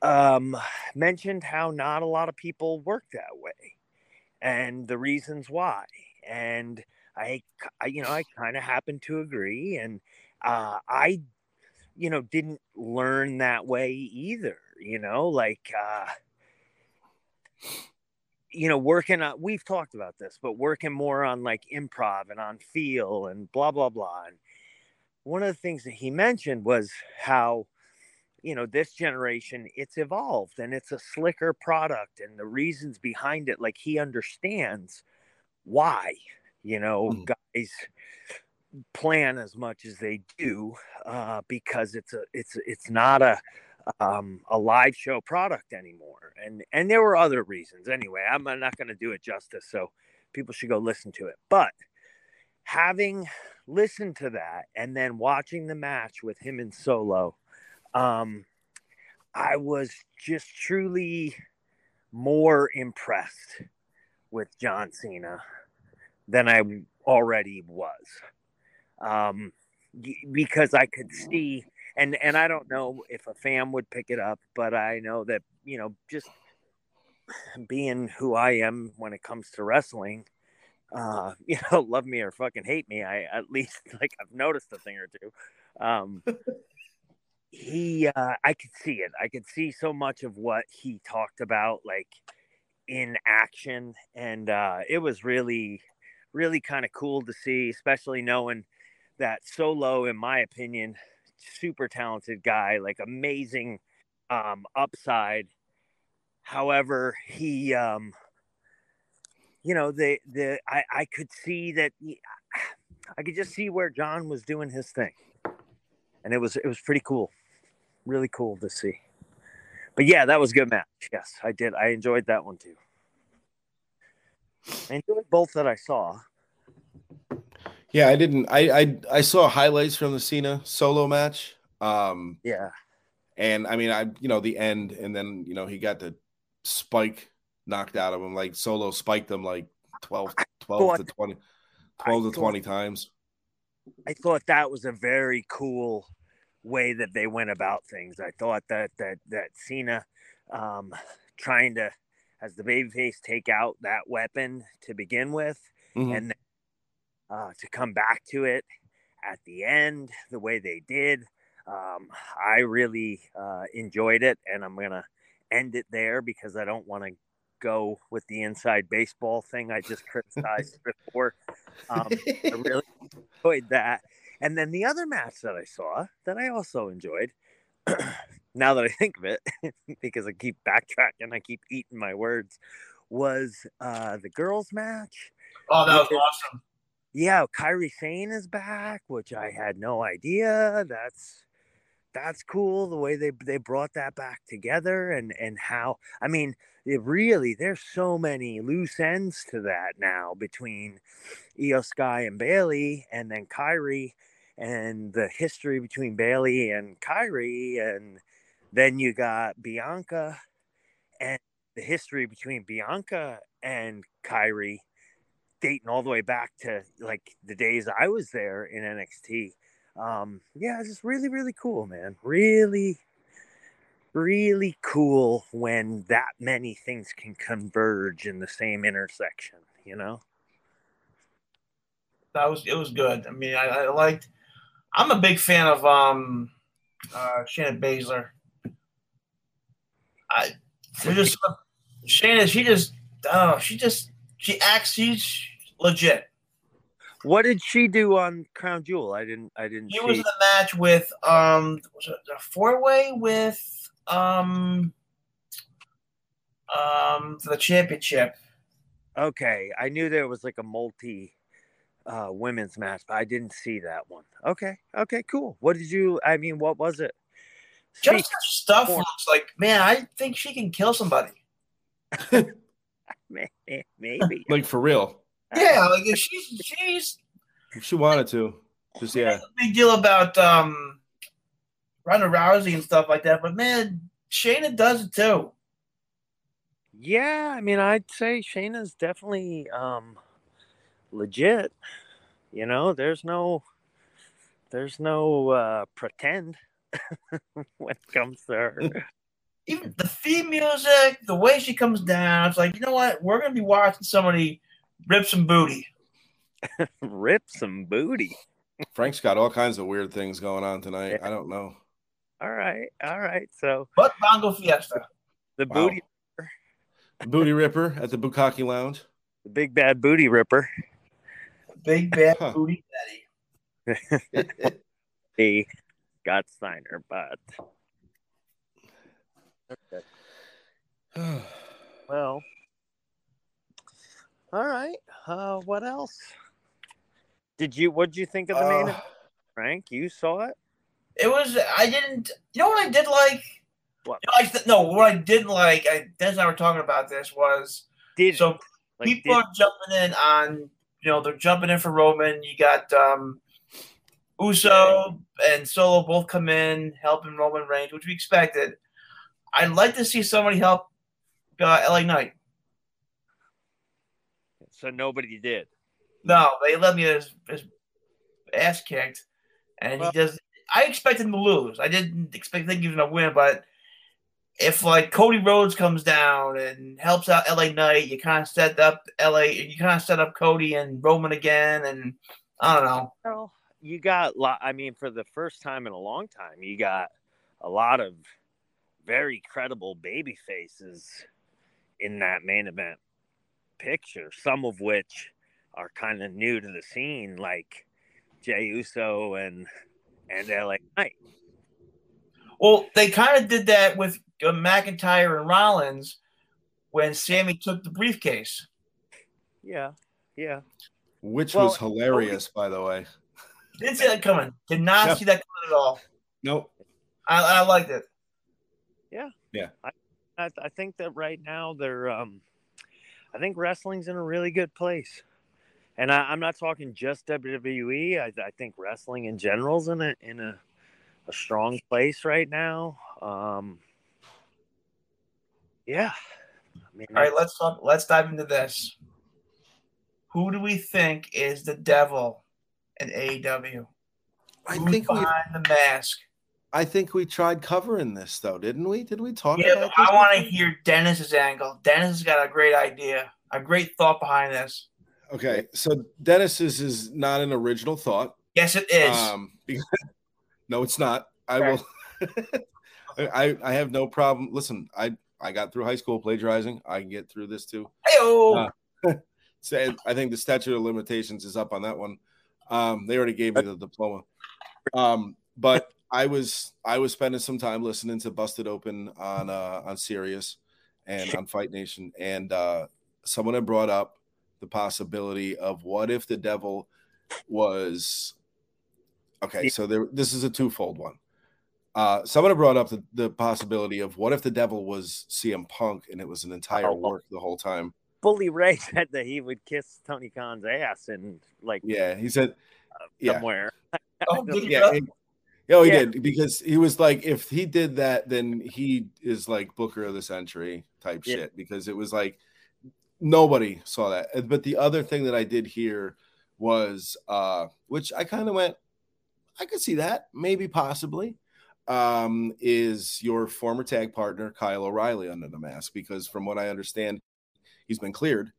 um, mentioned how not a lot of people work that way, and the reasons why. And I, I you know, I kind of happen to agree, and uh, I, you know, didn't learn that way either. You know, like. Uh, you know, working on, we've talked about this, but working more on like improv and on feel and blah, blah, blah. And one of the things that he mentioned was how, you know, this generation, it's evolved and it's a slicker product and the reasons behind it, like he understands why, you know, Mhm. guys plan as much as they do uh, because it's a, it's, it's not a, um, a live show product anymore. And and there were other reasons. Anyway, I'm not going to do it justice. So people should go listen to it. But having listened to that and then watching the match with him in solo, um, I was just truly more impressed with John Cena than I already was. Um, because I could see, and and I don't know if a fan would pick it up, but I know that you know just being who I am when it comes to wrestling, uh, you know, love me or fucking hate me, I at least like I've noticed a thing or two. Um, he, uh, I could see it. I could see so much of what he talked about, like in action, and uh, it was really, really kind of cool to see, especially knowing that Solo, in my opinion, super talented guy, like amazing um, upside. However, he, um, you know, the the I I could see that I could just see where John was doing his thing, and it was it was pretty cool, really cool to see. But yeah, that was a good match. Yes, I did. I enjoyed that one too. I enjoyed both that I saw. Yeah, I didn't. I I I saw highlights from the Cena solo match. Um, yeah, and I mean, I you know the end, and then you know he got the spike knocked out of him. Like solo spiked him like 12, 12 to 20, 12 to 20 times. I thought that was a very cool way that they went about things. I thought that that that Cena um, trying to as the babyface take out that weapon to begin with, mm-hmm. and uh, to come back to it at the end the way they did. Um, I really uh, enjoyed it, and I'm gonna end it there because I don't want to go with the inside baseball thing I just criticized before. Um, I really enjoyed that. And then the other match that I saw that I also enjoyed, now that I think of it, because I keep backtracking, I keep eating my words, was uh, the girls' match. Oh, that was awesome. Yeah, Kairi Sane is back, which I had no idea. That's that's cool the way they they brought that back together and and how I mean it really there's so many loose ends to that now between Iyo Sky and Bayley and then Kairi and the history between Bayley and Kairi and then you got Bianca and the history between Bianca and Kairi dating all the way back to like the days I was there in NXT um, yeah, it's just really, really cool, man. Really, really cool when that many things can converge in the same intersection, you know? That was it was good. I mean, I, I liked I'm a big fan of um uh Shayna Baszler. I just Shayna, she just oh, she just she acts she's legit. What did she do on Crown Jewel? I didn't. I didn't. She see. was in the match with um was it a four way with um um for the championship. Okay, I knew there was like a multi uh women's match, but I didn't see that one. Okay, okay, cool. What did you? I mean, what was it? Speak Just her stuff for- looks like man. I think she can kill somebody. Maybe. like for real. Yeah, like if she's she's if she wanted to. Just yeah. Big deal about um Ronda Rousey and stuff like that, but man, Shayna does it too. Yeah, I mean, I'd say Shayna's definitely um legit. You know, there's no there's no uh pretend when it comes to her. Even the theme music, the way she comes down, it's like, you know what? We're gonna be watching somebody Rip some booty. Rip some booty. Frank's got all kinds of weird things going on tonight. Yeah. I don't know. All right, all right. So, but Bongo Fiesta, the wow. booty, the booty ripper at the Bukkake Lounge, the big bad booty ripper, big bad huh. booty daddy. he got Steiner, but okay. well, all right. Uh, what else? Did you? What did you think of the main uh, event, Frank? You saw it. It was. I didn't. You know what I did like? What? You know, I, no, what I didn't like. I, Dennis and I were talking about this was. Did so. Like, people did- are jumping in on you know they're jumping in for Roman. You got um Uso and Solo both come in helping Roman Reigns, which we expected. I'd like to see somebody help uh, LA Knight. so nobody did. No, they let me his, his ass kicked, and Well- he just. I expected him to lose. I didn't expect think he was gonna win, but if like Cody Rhodes comes down and helps out LA Knight, you kind of set up LA. You kind of set up Cody and Roman again, and I don't know. Well, you got lot. I mean, for the first time in a long time, you got a lot of very credible baby faces in that main event picture. Some of which are kind of new to the scene, like Jey Uso and and LA Knight. Well, they kind of did that with McIntyre and Rollins when Sami took the briefcase. Yeah, yeah. which Well, was hilarious, by the way. Didn't see that coming. Did not Yeah. see that coming at all. Nope. I, I liked it. Yeah. Yeah. I, I think that right now they're um I think wrestling's in a really good place. And I, I'm not talking just WWE. I, I think wrestling in general's in a in a, a strong place right now. Um yeah. I mean All right, let's talk. Let's dive into this. Who do we think is the devil in AEW? I Who's think we behind the mask. I think we tried covering this though, didn't we? Did we talk Yeah, about this? I want to hear Dennis's angle. Dennis has got a great idea, a great thought behind this. Okay, so Dennis's is not an original thought. Yes, it is. Um, because, no, it's not. I Okay. will. I I have no problem. Listen, I I got through high school plagiarizing. I can get through this too. Hey-o. uh, So I think the statute of limitations is up on that one. Um, they already gave me the diploma. Um, but I was I was spending some time listening to Busted Open on uh, on Sirius and on Fight Nation, and uh, someone had brought up the possibility of what if the devil was okay. So there, this is a twofold one. Uh, someone had brought up the, the possibility of what if the devil was CM Punk and it was an entire Oh. work the whole time. Bully Ray said that he would kiss Tony Khan's ass and like Yeah, he said, yeah, somewhere. oh, did you yeah, he- oh, he Yeah. did because he was like, if he did that, then he is like Booker of the Century type Yeah. shit because it was like nobody saw that. Uh, But the other thing that I did hear was, uh, which I kind of went, I could see that maybe possibly. Um, is your former tag partner Kyle O'Reilly under the mask? Because from what I understand, he's been cleared.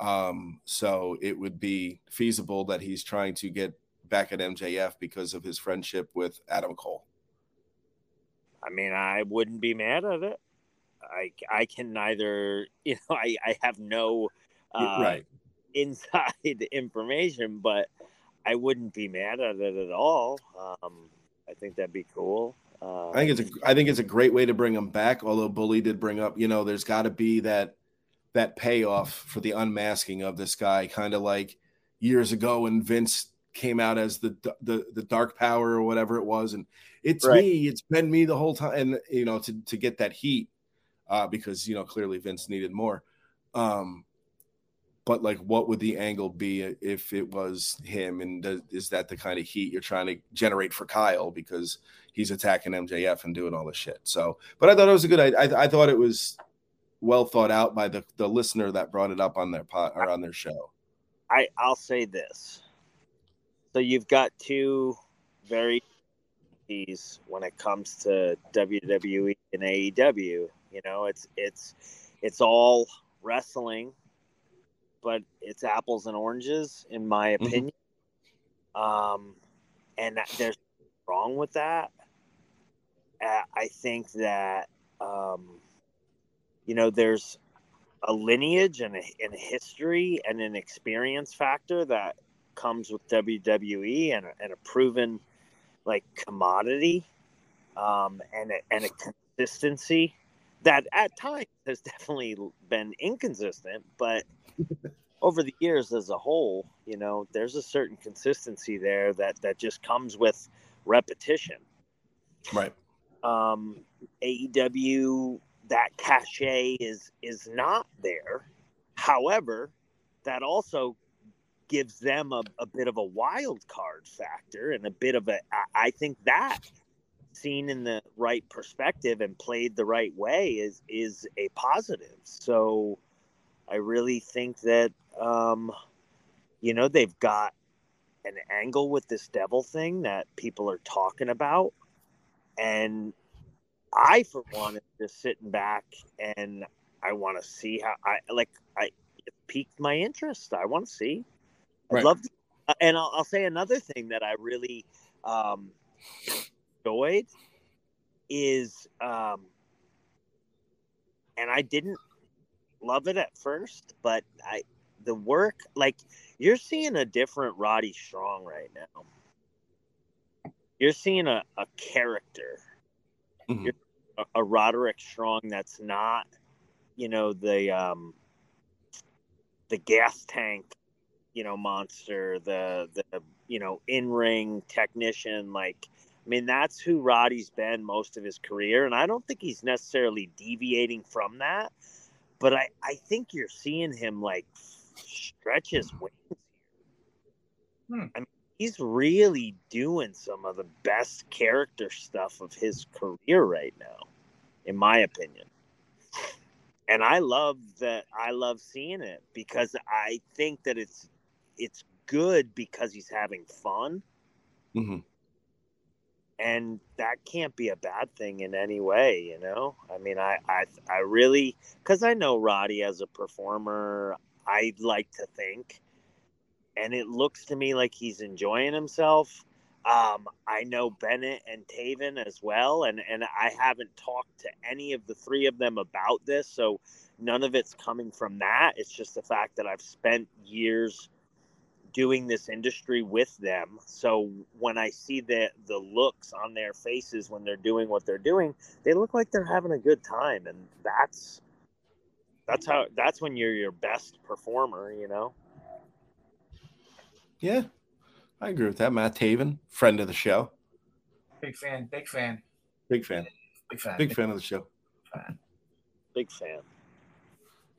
Um, so it would be feasible that he's trying to get back at MJF because of his friendship with Adam Cole. I mean, I wouldn't be mad at it. I I can neither, you know, I I have no uh, right. inside information, but I wouldn't be mad at it at all. Um, I think that'd be cool. Uh, I think it's a I think it's a great way to bring him back. Although Bully did bring up, you know, there's got to be that that payoff for the unmasking of this guy, kind of like years ago when Vince came out as the the the Dark Power or whatever it was, and it's Right. me, it's been me the whole time, and you know, to to get that heat, uh, because you know clearly Vince needed more. Um, but like, what would the angle be if it was him? And is that the kind of heat you're trying to generate for Kyle because he's attacking MJF and doing all this shit? So, but I thought it was a good. I I, I thought it was well thought out by the the listener that brought it up on their pot or on their show. I I'll say this. So you've got two very these when it comes to WWE and AEW. You know, it's it's it's all wrestling, but it's apples and oranges in my Mhm. opinion. Um, and that- there's wrong with that. Uh, I think that um, you know there's a lineage and a, and a history and an experience factor that comes with WWE and a, and a proven like commodity um, and a, and a consistency that at times has definitely been inconsistent, but over the years as a whole, you know, there's a certain consistency there that that just comes with repetition. Right. Um, AEW that cachet is is not there. However, that also gives them a, a bit of a wild card factor and a bit of a I, I think that seen in the right perspective and played the right way is is a positive. So I really think that um, you know they've got an angle with this devil thing that people are talking about, and I for one am just sitting back and I want to see how I like I it piqued my interest. I want to see. I'd Right. love to, and I'll, I'll say another thing that I really um, enjoyed is, um, and I didn't love it at first, but I the work like you're seeing a different Roddy Strong right now. You're seeing a, a character, Mhm. You're- a, a Roderick Strong that's not, you know, the um, the gas tank, you know, monster, the the you know in ring technician. Like, I mean, that's who Roddy's been most of his career, and I don't think he's necessarily deviating from that. But I I think you're seeing him like stretch his wings. Hmm. I mean, he's really doing some of the best character stuff of his career right now, in my opinion. And I love that. I love seeing it because I think that it's it's good because he's having fun, Mhm. And that can't be a bad thing in any way. You know, I mean, I I I really because I know Roddy as a performer. I'd like to think, and it looks to me like he's enjoying himself. Um, I know Bennett and Taven as well, and and I haven't talked to any of the three of them about this, so none of it's coming from that. It's just the fact that I've spent years doing this industry with them. So when I see the the looks on their faces when they're doing what they're doing, they look like they're having a good time, and that's that's how that's when you're your best performer, you know. Yeah, I agree with that. Matt Taven, friend of the show, Big fan, big fan, big fan, big fan. big fan of the show. Big fan.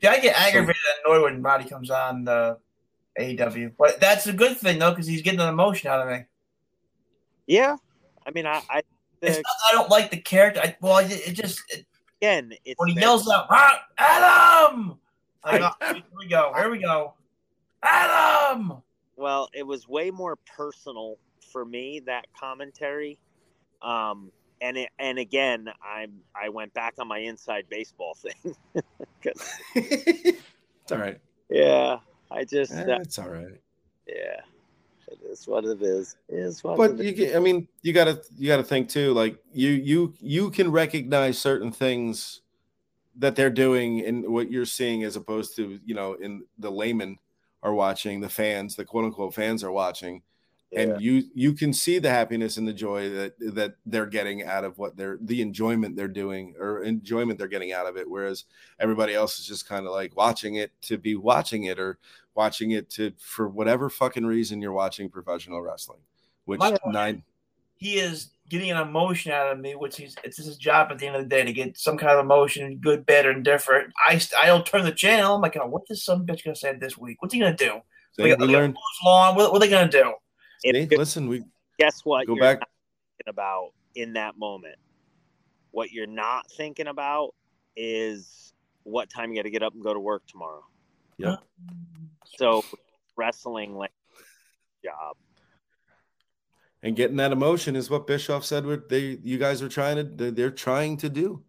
Yeah, I get aggravated and annoyed when Roddy comes on the AEW, but that's a good thing though because he's getting an emotion out of me. Yeah, I mean, I, I It's the, not, I don't like the character. I, well, it, it just it, again, it's when he been- yells out, "Ah, Adam! Like, oh, here we go, here we go, Adam! Well, it was way more personal for me that commentary. Um, and it, and again, I'm I went back on my inside baseball thing. 'Cause- it's all right. yeah, I just Eh, uh, it's all right. yeah, it is what it is. It is what But you, get- I mean, you gotta, you gotta think too. Like you, you, you can recognize certain things that they're doing in what you're seeing, as opposed to you know, in the layman are watching, the fans, the quote unquote fans are watching, Yeah. and you, you can see the happiness and the joy that that they're getting out of what they're, the enjoyment they're doing or enjoyment they're getting out of it. Whereas everybody else is just kind of like watching it to be watching it or watching it to for whatever fucking reason you're watching professional wrestling which My- nine He is getting an emotion out of me, which he's it's his job at the end of the day to get some kind of emotion, good, bad, or indifferent. I I don't turn the channel. I'm like, oh, what this some bitch gonna say this week? What's he gonna do? Like, like, learned long? What, what are they gonna do? If- see, listen we guess what? go you're back not thinking about in that moment. What you're not thinking about is what time you got to get up and go to work tomorrow. Yep. So wrestling like job. and getting that emotion is what bischoff said what they you guys are trying to they're- they're trying to do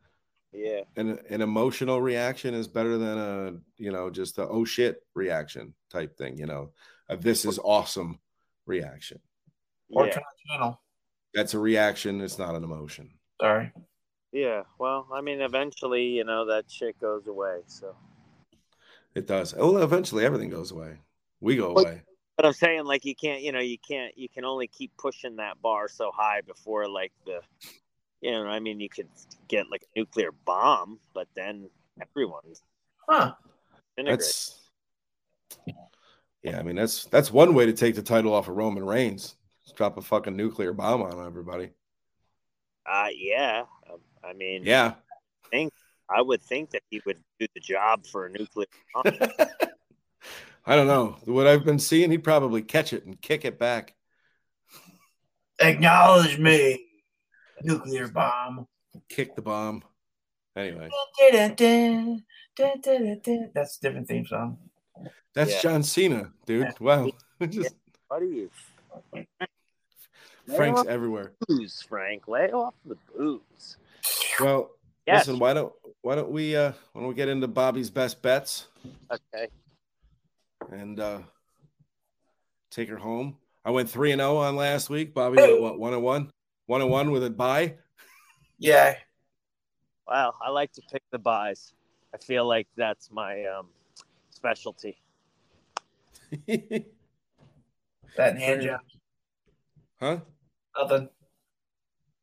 Yeah. and an emotional reaction is better than a you know just a oh shit reaction type thing you know a, this is awesome reaction Or yeah. turn channel? that's a reaction it's not an emotion Sorry. Yeah. Well, I mean, eventually, you know, that shit goes away. So, it does oh, Well, eventually everything goes away we go Well, away but I'm saying, like, you can't, you know, you can't, you can only keep pushing that bar so high before, like, the, you know, I mean, you could get like a nuclear bomb, but then everyone's Huh. integrated. That's yeah. I mean, that's that's one way to take the title off of Roman Reigns. Just drop a fucking nuclear bomb on everybody. Uh, yeah. Um, I mean, Yeah. I would think that he would do the job for a nuclear bomb. I don't know. What I've been seeing, he'd probably catch it and kick it back. Acknowledge me. Nuclear bomb. Kick the bomb. Anyway, That's a different theme song. That's Yeah. John Cena, dude. Wow. Just What are you? Frank's everywhere. booze, Frank. Lay off the booze. Well, Yes. listen, why don't why don't we uh why don't we get into Bobby's best bets Okay. and uh take her home? I went three and zero on last week. Bobby went what one and one, one and one with a buy. Yeah. Wow. I like to pick the buys. I feel like that's my um, specialty. That and hand job. huh? Nothing.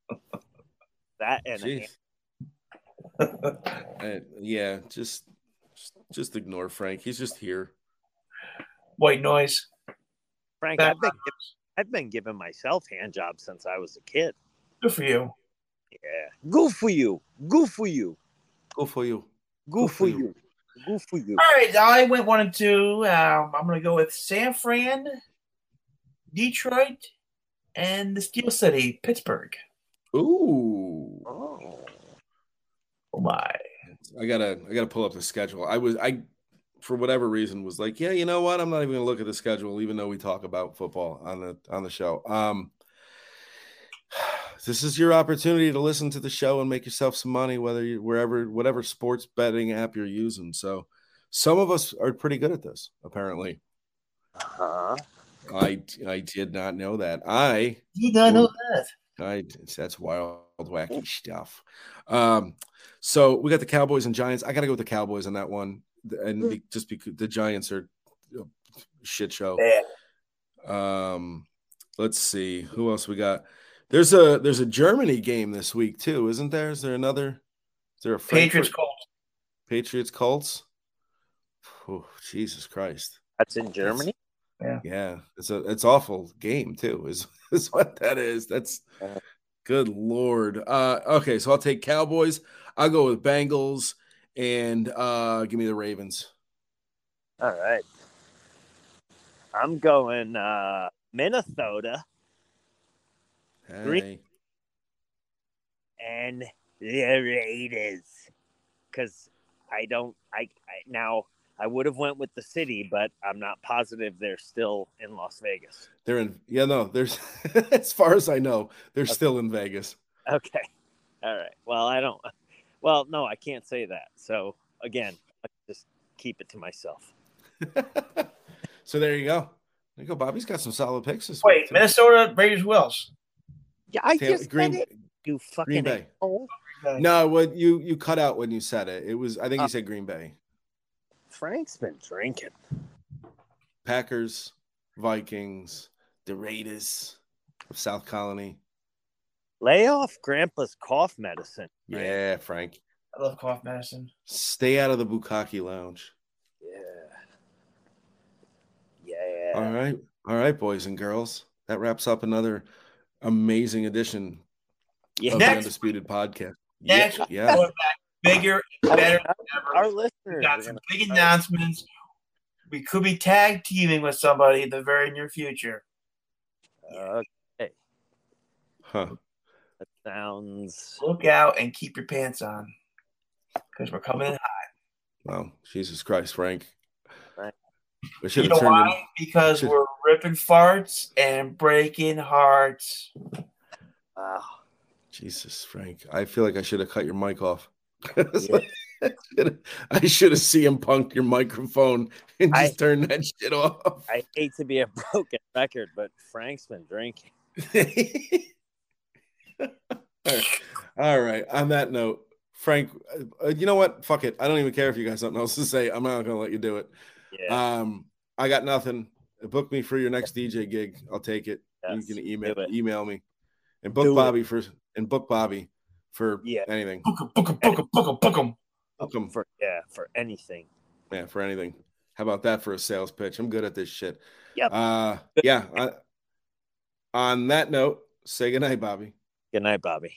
That and a Jeez. Uh, yeah, just just- just ignore Frank. He's just here. White noise. Frank, I've been, Background. I've been giving myself hand jobs since I was a kid. Good for you. Yeah. Go for you. Go for you. Go for you. Go, for for you. You. Go for you. All right, I went one and two. Um, I'm going to go with San Fran, Detroit, and the Steel City, Pittsburgh. Ooh. Oh. Oh my! I gotta I gotta pull up the schedule. I was I for whatever reason was like, yeah, you know what? I'm not even gonna look at the schedule, even though we talk about football on the on the show. Um this is your opportunity to listen to the show and make yourself some money, whether you wherever whatever sports betting app you're using. So some of us are pretty good at this, apparently. Uh-huh. I I did not know that. I You don't know that. I that's wild, wacky stuff. Um, so we got the Cowboys and Giants. I gotta go with the Cowboys on that one, and be, just because the Giants are a shit show. Yeah. Um, let's see who else we got. There's a there's a Germany game this week too, isn't there? Is there another? Is there a Patriots, Frankfurt- Colts. Patriots Colts? Oh, Jesus Christ! That's in Germany. Yeah, yeah. it's a it's awful game too. Is is what that is. That's Uh. good lord. Uh okay, so I'll take Cowboys. I'll go with Bengals and uh give me the Ravens. All right. I'm going uh Minnesota Three. Hey. and the Raiders. Cause I don't I, I now I would have went with the city, but I'm not positive they're still in Las Vegas. They're in yeah, no, there's as far as I know, they're still in Vegas. Okay. All right. Well, I don't well, no, I can't say that. So again, I just keep it to myself. so there you go. There you go. Bobby's got some solid picks this Wait, week. too. Minnesota, Raiders, who else? Yeah, I Tam- just Green, said it. You fucking Green Bay. asshole. No, what you you cut out when you said it. It was I think Uh, you said Green Bay. Frank's been drinking. Packers, Vikings, the Raiders of South Colonie. Lay off Grandpa's cough medicine. Frank. Yeah, Frank. I love cough medicine. Stay out of the Bukaki Lounge. Yeah. Yeah. All right. All right, boys and girls. That wraps up another amazing edition Yeah. of the Undisputed Podcast. Next, Yeah. yeah. bigger and better than ever. Our We listeners. got some big announcements. We could be tag teaming with somebody in the very near future. Uh, Huh. that sounds. Look out and keep your pants on because we're coming in hot. Wow. Jesus Christ, Frank. Right. We should You know turned why? Because should- we're ripping farts and breaking hearts. Wow. Jesus, Frank. I feel like I should have cut your mic off. I should have CM Punk your microphone and just I- turned that shit off. I hate to be a broken record, but Frank's been drinking. All right. All right. On that note, Frank, uh, you know what? Fuck it. I don't even care if you got something else to say. I'm not going to let you do it. Yeah. Um, I got nothing. Book me for your next DJ gig. I'll take it. Yes, you can email email me and book Do it. Bobby for and book Bobby for Yeah. anything. Book 'em, book 'em, book 'em, book 'em, book 'em. Book 'em. for yeah, for anything. Yeah, for anything. How about that for a sales pitch? I'm good at this shit. Yep. Uh, yeah. I, on that note, say goodnight, Bobby. Good night, Bobby.